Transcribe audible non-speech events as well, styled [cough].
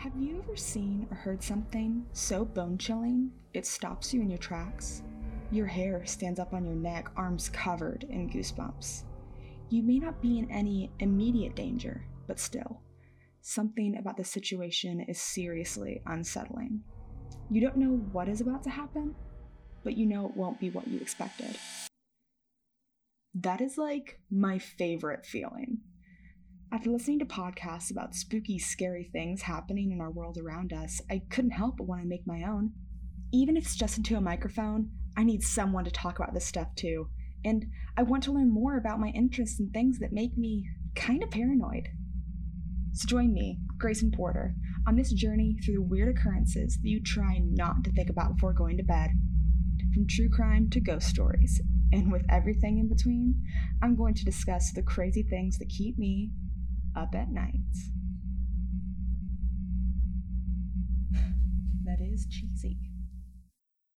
Have you ever seen or heard something so bone chilling it stops you in your tracks? Your hair stands up on your neck, arms covered in goosebumps. You may not be in any immediate danger, but still, something about the situation is seriously unsettling. You don't know what is about to happen, but you know it won't be what you expected. That is like my favorite feeling. After listening to podcasts about spooky, scary things happening in our world around us, I couldn't help but want to make my own. Even if it's just into a microphone, I need someone to talk about this stuff too. And I want to learn more about my interests and things that make me kind of paranoid. So join me, Grayson Porter, on this journey through the weird occurrences that you try not to think about before going to bed. From true crime to ghost stories, and with everything in between, I'm going to discuss the crazy things that keep me up at night. [laughs] that is cheesy.